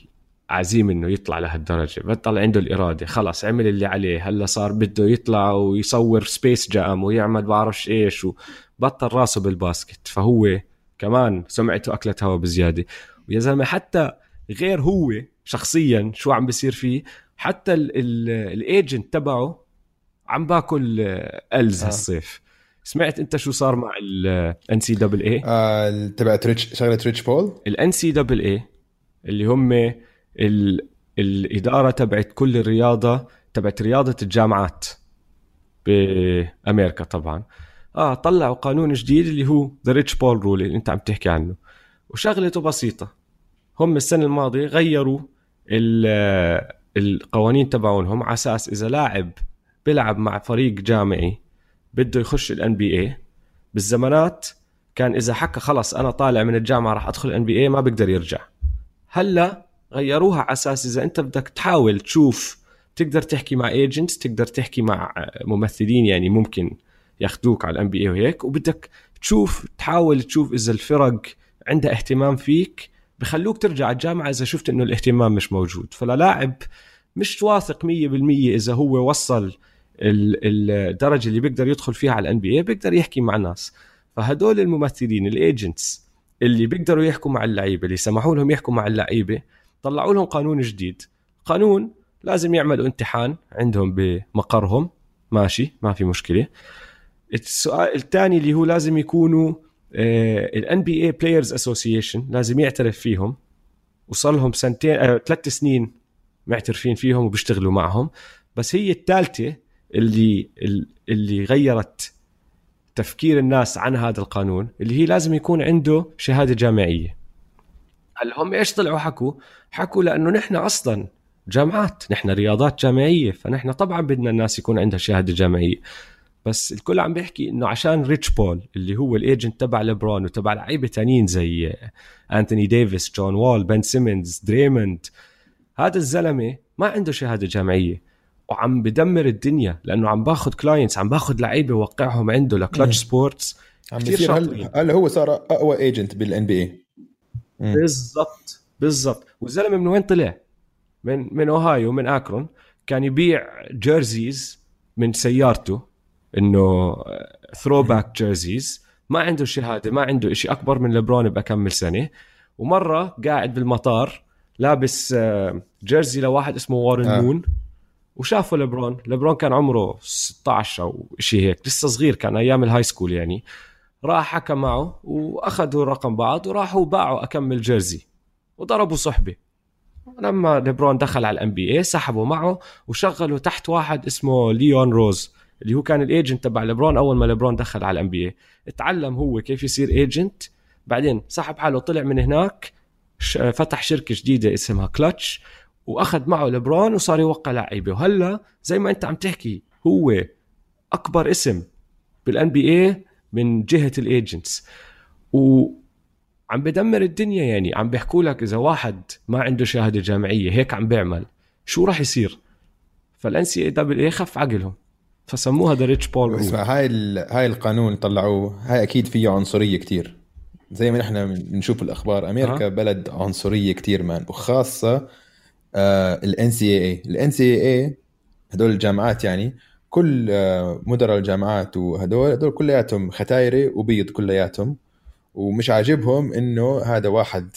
العزيمة إنه يطلع لهالدرجة. بطل عنده الإرادة. خلص عمل اللي عليه. هلأ صار بده يطلع ويصور Space Jam ويعمل بعرفش إيش وبطل راسه بال basket. فهو كمان سمعته أكلت هوا بزيادة. ويا زلمة حتى غير هو شخصيا شو عم بيصير فيه حتى ال agent تبعه عم باكل Ls آه. هالصيف. سمعت أنت شو صار مع ال NCAA آه تبعت ريتش شغلة Rich Paul؟ ال NCAA اللي هم ال... الإدارة تبعت كل الرياضة تبعت رياضة الجامعات بأمريكا طبعا. آه طلعوا قانون جديد اللي هو the Rich Paul rule اللي أنت عم تحكي عنه. وشغلته بسيطة. هم السنة الماضية غيروا ال- القوانين تبعونهم على أساس إذا لاعب بيلعب مع فريق جامعي بده يخش ال NBA بالزمانات كان إذا حكى خلص أنا طالع من الجامعة راح أدخل NBA ما بقدر يرجع. هلأ غيروها على أساس إذا أنت بدك تحاول تشوف تقدر تحكي مع agents تقدر تحكي مع ممثلين يعني ممكن ياخذوك على ال NBA وهيك وبدك تشوف تحاول تشوف إذا الفرق عندها اهتمام فيك بخلوك ترجع الجامعة إذا شفت إنه الاهتمام مش موجود. فللاعب مش واثق 100% إذا هو وصل الدرجة اللي بيقدر يدخل فيها على ال NBA بيقدر يحكي مع ناس. فهدول الممثلين ال agents اللي بيقدروا يحكوا مع اللعيبة اللي سمحوا لهم يحكوا مع اللعيبة طلعوا لهم قانون جديد. قانون لازم يعملوا امتحان عندهم بمقرهم. ماشي ما في مشكلة. السؤال الثاني اللي هو لازم يكونوا ال NBA Players Association لازم يعترف فيهم. وصار لهم سنتين آه، ثلاث سنين معترفين فيهم وبيشتغلوا معهم. بس هي الثالثة اللي اللي غيرت تفكير الناس عن هذا القانون اللي هي لازم يكون عنده شهادة جامعية. هلا هم إيش طلعوا؟ حكوا حكوا لأنه نحن أصلا جامعات نحن رياضات جامعية فنحن طبعا بدنا الناس يكون عندها شهادة جامعية. بس الكل عم بيحكي إنه عشان Rich Paul اللي هو ال agent تبع ليبرون وتبع لعيبة تانيين زي أنتوني ديفيس جون وول بن سيمونز دريموند هذا الزلمة ما عنده شهادة جامعية. وعم بدمر الدنيا لأنه عم باخذ clients عم باخذ لعيبة وقعهم عنده. ل Klutch Sports عم بيصير. هلا هلا هو صار أقوى agent بال NBA بالضبط بالضبط. والزلمة من وين طلع؟ من من اوهايو من اكرون كان يبيع jerseys من سيارته إنه throwback jerseys ما عنده شهاده ما عنده شيء أكبر من لبرون بكمل سنة. ومرة قاعد بالمطار لابس آه، jersey لواحد اسمه وارن آه. مون وشافه لبرون لبرون كان عمره 16 أو شيء هيك لسه صغير كان أيام ال high school يعني. راح حكى معه وأخذوا رقم بعض وراحوا باعوا أكمل jersey وضربوا صحبة. لما ليبرون دخل على ال NBA سحبوا معه وشغلوا تحت واحد اسمه ليون روز اللي هو كان ال agent تبع ليبرون أول ما ليبرون دخل على ال NBA اتعلم هو كيف يصير agent بعدين سحب حاله طلع من هناك فتح شركة جديدة اسمها Klutch وأخذ معه ليبرون وصار يوقع لعيبة. وهلا زي ما أنت عم تحكي هو أكبر اسم بال NBA من جهة ال agents و عم بدمر الدنيا يعني. عم بيحكوا لك إذا واحد ما عنده شهادة جامعية هيك عم بيعمل. شو راح يصير؟ فال NCAA خف عقلهم. فسموها the Rich Paul اسمع هاي هاي القانون طلعوه هاي أكيد فيه عنصرية كتير. زي ما نحن بنشوف الأخبار أمريكا أه. بلد عنصرية كتير man. وخاصة ال NCAA ال NCAA هدول الجامعات يعني كل آه، مدراء الجامعات وهدول هدول كلياتهم ختايري وبيض كلياتهم. ومش عاجبهم إنه هذا واحد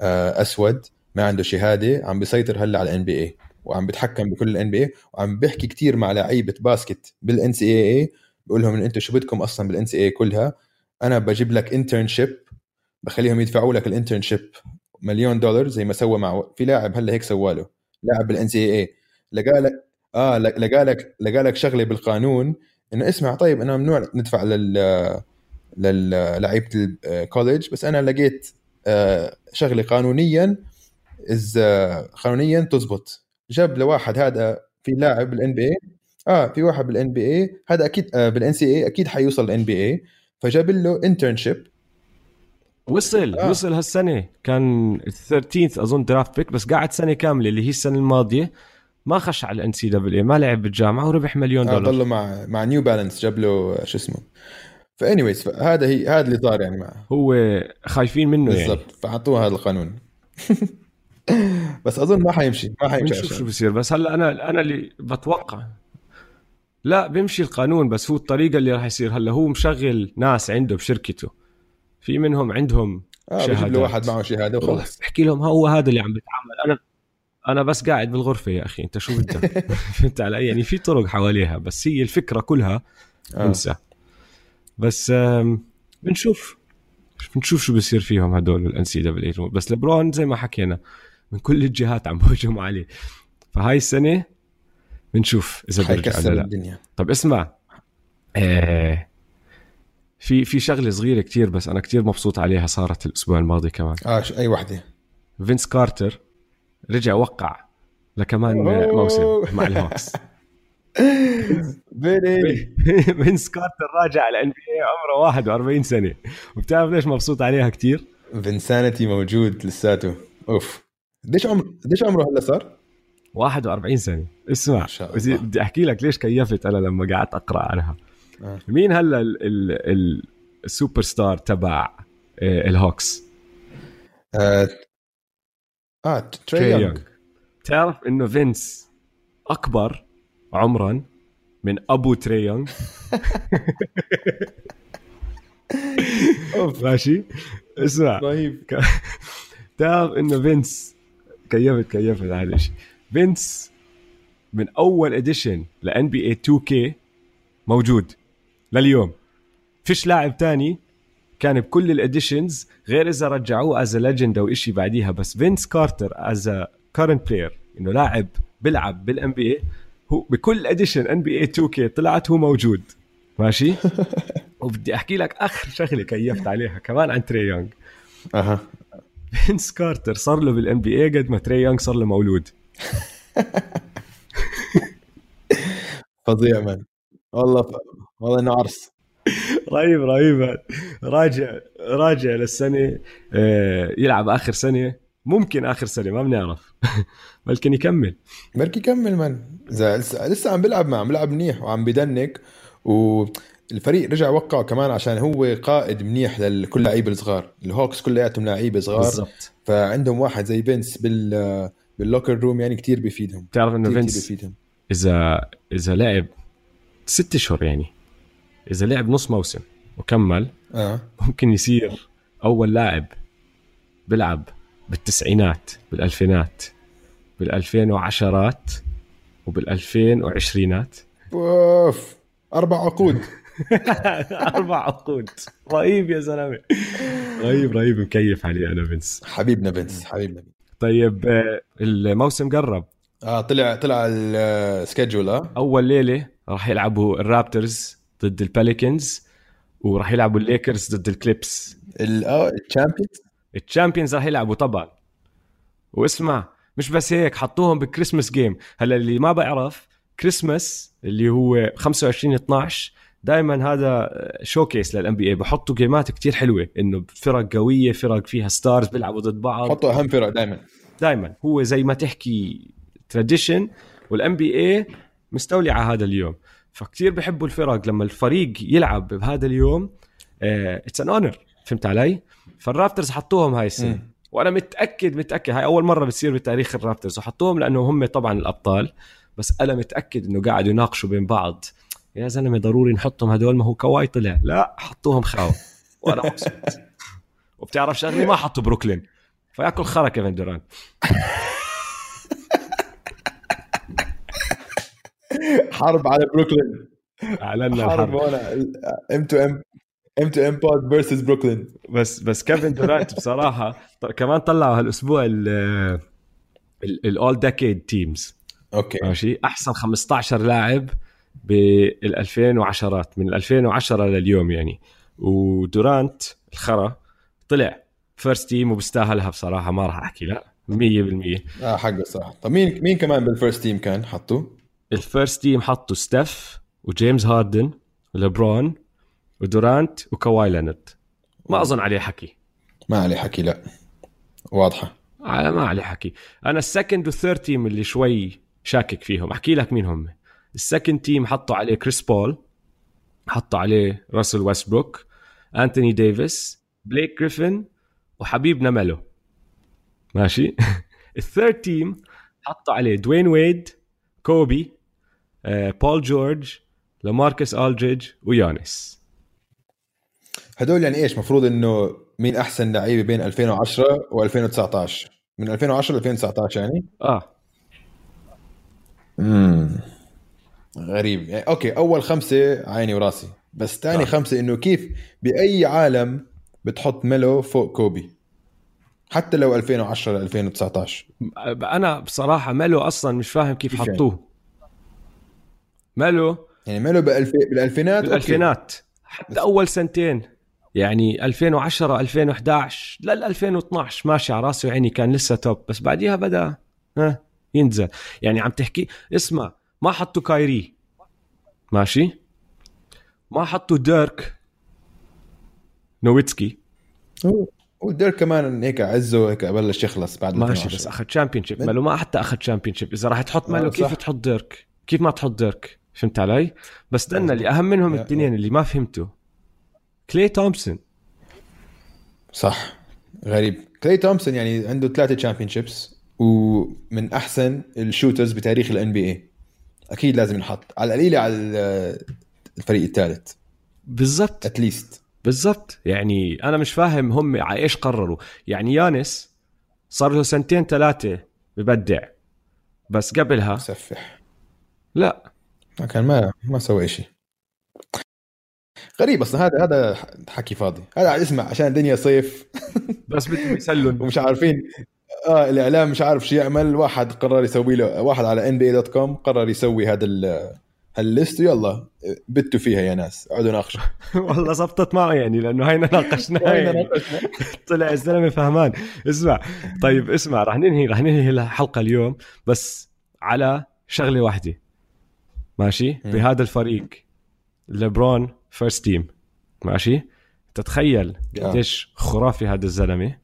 آه، أسود ما عنده شهادة عم بيسيطر هلأ على ال NBA وعم بيتحكم بكل ال NBA وعم بيحكي كثير مع لعيبة basket بال NCAA بقول لهم أنتم شو بدكم أصلا بال NCAA كلها؟ أنا بجيب لك internship بخليهم يدفعوا لك ال internship مليون دولار زي ما سوى مع في لاعب هلا هيك سوى له لاعب بال NCAA لقى لك آه لقى لك لقى لك شغلة بالقانون إنه اسمع طيب أنا ممنوع ندفع لل للعيبه ال college بس أنا لقيت آه، شغلة قانونيا از قانونيا تزبط. جاب لواحد هذا في لاعب بال NBA آه في واحد بال NBA هذا أكيد آه بال NCAA أكيد حيوصل ال NBA فجاب له internship وصل آه. وصل هالسنة. كان ال 13 أظن draft pick بس قعد سنة كاملة اللي هي السنة الماضية. ما خش على ال NCAA ما لعب بالجامعة وربح مليون دولار. آه ضله مع مع New Balance جاب له شو اسمه. ف anyways هذا هي هذا اللي صار يعني معه. هو خايفين منه بالضبط يعني. بالضبط. فحطوه هذا القانون. بس أظن ما حيمشي ما حيمشي نشوف شو بصير بس هلا أنا أنا اللي بتوقع. لا بيمشي القانون بس هو الطريقة اللي راح يصير. هلا هو مشغل ناس عنده بشركته. في منهم عندهم آه بجيب له واحد معه شهادة وخلص. بحكي لهم هو هذا اللي عم بيتعامل أنا أنا بس قاعد بالغرفة يا أخي أنت شو بدك؟ فهمت علي؟ يعني في طرق حواليها بس هي الفكرة كلها آه. انسى. بس بنشوف بنشوف شو بصير فيهم هدول ال NCAA بس لبرون زي ما حكينا من كل الجهات عم بهجموا عليه. فهاي السنة بنشوف إذا بيرجع ولا لا الدنيا. طب اسمع آه في في شغلة صغيرة كتير بس أنا كتير مبسوط عليها صارت الأسبوع الماضي كمان. آه أي وحدة؟ فينس كارتر رجع وقع لكمان موسم مع الهوكس. يعني فينس كارتر راجع على NBA عمره 41 سنة. وبتعرف ليش مبسوط عليها كتير؟ Vinsanity موجود لساته. أوف. قديش عمره قديش عمره هلا صار؟ 41 سنة. اسمع بدي أحكي لك ليش كيفت أنا لما قعدت أقرأ عنها. آه. مين هلا السوبر ستار تبع آه، الهوكس؟ آه, آه تري يونغ. تعرف إنه فينس أكبر عمرا من أبو تري يونغ؟ ماشي. اسمع. رهيب. تعرف إنه فينس كيفت كيفت هذا الشيء. فينس من أول edition ل NBA 2K موجود. لليوم. فيش لاعب تاني كان بكل ال editions غير إذا رجعوه as legend أو شيء بعديها. بس فينس كارتر as current player إنه لاعب بيلعب بال NBA هو بكل edition NBA 2K طلعت هو موجود. ماشي؟ وبدي أحكي لك آخر شغلة كيفت عليها كمان عن تري يونغ أها. فينس كارتر صار له بال NBA قد ما تري يونغ صار له مولود. فظيع من والله ف... والله إنه عرس. رهيب رهيب. راجع راجع للسنة آه، يلعب آخر سنة. ممكن آخر سنة ما بنعرف. بلكن يكمل. بركي يكمل من؟ لسه لسه عم بيلعب معه عم بيلعب منيح وعم بدنك و الفريق رجع وقعه كمان عشان هو قائد منيح لكل لعيبة الصغار. الهوكس كلياتهم لعيبة صغار. بالضبط. فعندهم واحد زي بنس بال باللوكر روم يعني كتير بيفيدهم بتعرف إنه بيفيدهم إذا إذا لعب ست اشهر يعني. إذا لعب نص موسم وكمل آه. ممكن يصير أول لاعب بيلعب بالتسعينات بالألفينات بالألفين وعشرات وبالألفين وعشرينات. أوف أربع عقود. أربع عقود. رهيب يا زلمة. رهيب رهيب مكيف عليه أنا فينس. حبيبنا فينس حبيبنا. طيب آه، الموسم قرب. آه طلع طلع ال schedule آه. أول ليلة راح يلعبوا الرابترز ضد البيليكنز وراح يلعبوا الليكرز ضد الكليبرز ال- آه ال champions ال champions راح يلعبوا طبعا. واسمع مش بس هيك حطوهم بال Christmas game هلا اللي ما بعرف كريسماس اللي هو 25 12 دائما هذا showcase لل NBA بحطوا جيمات كتير حلوة إنه فرق قوية فرق فيها stars بيلعبوا ضد بعض. حطوا أهم فرق دائما دائما هو زي ما تحكي tradition وال NBA مستولي على هذا اليوم. فكتير بحبوا الفرق لما الفريق يلعب بهذا اليوم it's an honor فهمت علي؟ فالرابترز حطوهم هاي السنة. مم. وأنا متاكد متأكد هاي أول مرة بتصير بتاريخ الرابترز. وحطوهم لأنه هم طبعا الأبطال. بس أنا متأكد إنه قاعدوا يناقشوا بين بعض. يا زلمة ضروري نحطهم هدول ما هو كواي طلع. لا حطوهم خاو وأنا مبسوط وبتعرف شغلة ما حطوا بروكلين. فياكل خرا كيفن دورانت حرب على بروكلين. اعلنا حرب الحرب. هون ام تو ام ام تو ام بود فيرسز بروكلين بس بس كيفن دورانت بصراحة كمان طلعوا هالأسبوع ال ال all decade teams okay. ماشي؟ أحسن 15 لاعب بال 2010 من 2010 لليوم يعني. ودورانت الخرا طلع first team وبيستاهلها بصراحة ما راح أحكي لا 100% آه حقه صح طب مين مين كمان بال first team كان حطوا؟ ال first team حطوا ستيف وجيمس هاردن وليبرون ودورانت وكواي لينارد ما أظن عليه حكي. ما عليه حكي لا. واضحة. على ما عليه حكي. أنا ال second وال third team اللي شوي شاكك فيهم. أحكي لك مين هم. ال second team حطوا عليه كريس بول حطوا عليه راسل وويستبروك أنتوني ديفيس بليك جريفن وحبيبنا ميلو ماشي؟ ال third team حطوا عليه دوين ويد كوبي آه، بول جورج لاماركوس ألدريدج ويانس هدول يعني إيش؟ مفروض إنه مين أحسن لعيبة بين 2010 و2019 من 2010 ل 2019 يعني؟ آه. امم غريب. يعني أوكي أول خمسة عيني وراسي. بس ثاني آه. خمسة إنه كيف بأي عالم بتحط ميلو فوق كوبي؟ حتى لو 2010 ل 2019 أنا بصراحة ميلو أصلا مش فاهم كيف كيف يعني؟ ميلو يعني ميلو بالألف... بالألفينات؟ أوكي. بالألفينات. حتى أول سنتين. يعني 2010 2011 لل 2012 ماشي على راسي وعيني كان لسه top. بس بعديها بدأ ها ينزل. يعني عم تحكي اسمع ما حطوا كايري. ماشي؟ ما حطوا ديرك نويتسكي. هو- وديرك كمان هيك عزه هيك بلش يخلص بعد ماشي 2010. بس أخذ championship ميلو ما حتى أخذ championship إذا راح تحط ميلو آه، كيف. تحط ديرك؟ كيف ما تحط ديرك؟ فهمت علي؟ بس هدنا اللي أهم منهم الاثنين اللي ما فهمته. كلاي تومسون. صح. غريب. كلاي تومسون يعني عنده ثلاثة championships ومن أحسن ال shooters بتاريخ ال NBA أكيد لازم ينحط. على القليلة على ال- الفريق الثالث. بالضبط. at least بالضبط. يعني أنا مش فاهم هم على إيش قرروا. يعني يانس صار له سنتين ثلاثة ببدع. بس قبلها مسفح لا. ما كان ما ما سوى شيء غريب أصلا هذا هذا حكي فاضي. هذا اسمع عشان الدنيا صيف. بس بدهم يسلوا ومش عارفين. آه الإعلام مش عارف شو يعمل. واحد قرر يسوي له واحد على NBA dot com قرر يسوي هذا ال- هال list. ويلا بتوا فيها يا ناس. اقعدوا ناقشوا. والله زبطت معه يعني لأنه هينا ناقشناها وين يعني. ناقشنا؟ طلع الزلمة فهمان. اسمع. طيب اسمع رح ننهي رح ننهي الحلقة اليوم بس على شغلة واحدة. ماشي؟ مم. بهذا الفريق ليبرون first team ماشي؟ تتخيل. قديش خرافي هذا الزلمة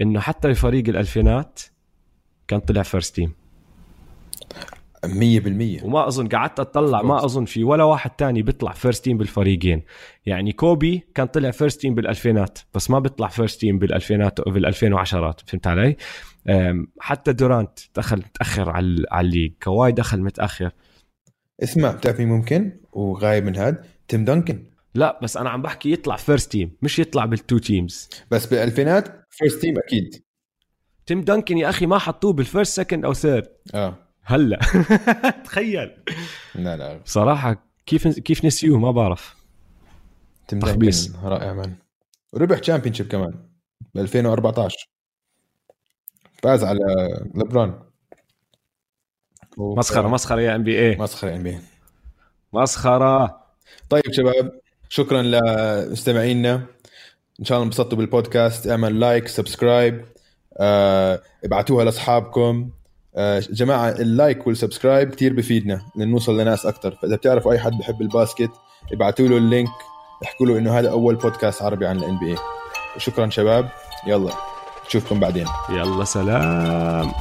إنه حتى بفريق الألفينات كان طلع first team 100% وما أظن قعدت أطلع ما أظن في ولا واحد تاني بيطلع first team بالفريقين. يعني كوبي كان طلع first team بالألفينات بس ما بيطلع first team بالألفينات بال2010 فهمت علي؟ حتى دورانت دخل متأخر على على ال league. كواي دخل متأخر. اسمع بتعرف مين ممكن؟ وغايب من هاد تيم دنكن لا بس أنا عم بحكي يطلع first team مش يطلع بال two teams بس بالألفينات first team أكيد. تيم دانكن يا أخي ما حطوه بال first second أو third آه. هلأ. تخيل. لا لا. صراحة كيف كيف نسيوه؟ ما بعرف. تيم تخبيص. دنكن رائع مان وربح championship كمان ب 2014 فاز على ليبرون مسخرة مسخرة يا NBA مسخرة NBA مسخرة. طيب شباب شكرا لمستمعينا. إن شاء الله انبسطتوا بالبودكاست. اعمل like subscribe. آه، ابعتوها لأصحابكم. آه، جماعة ال like وال subscribe كثير بفيدنا لنوصل لناس أكثر فإذا بتعرفوا أي حد بحب ال basket ابعتوا له ال link. احكوا له إنه هذا أول بودكاست عربي عن ال NBA شكرا شباب. يلا نشوفكم بعدين. يلا سلام.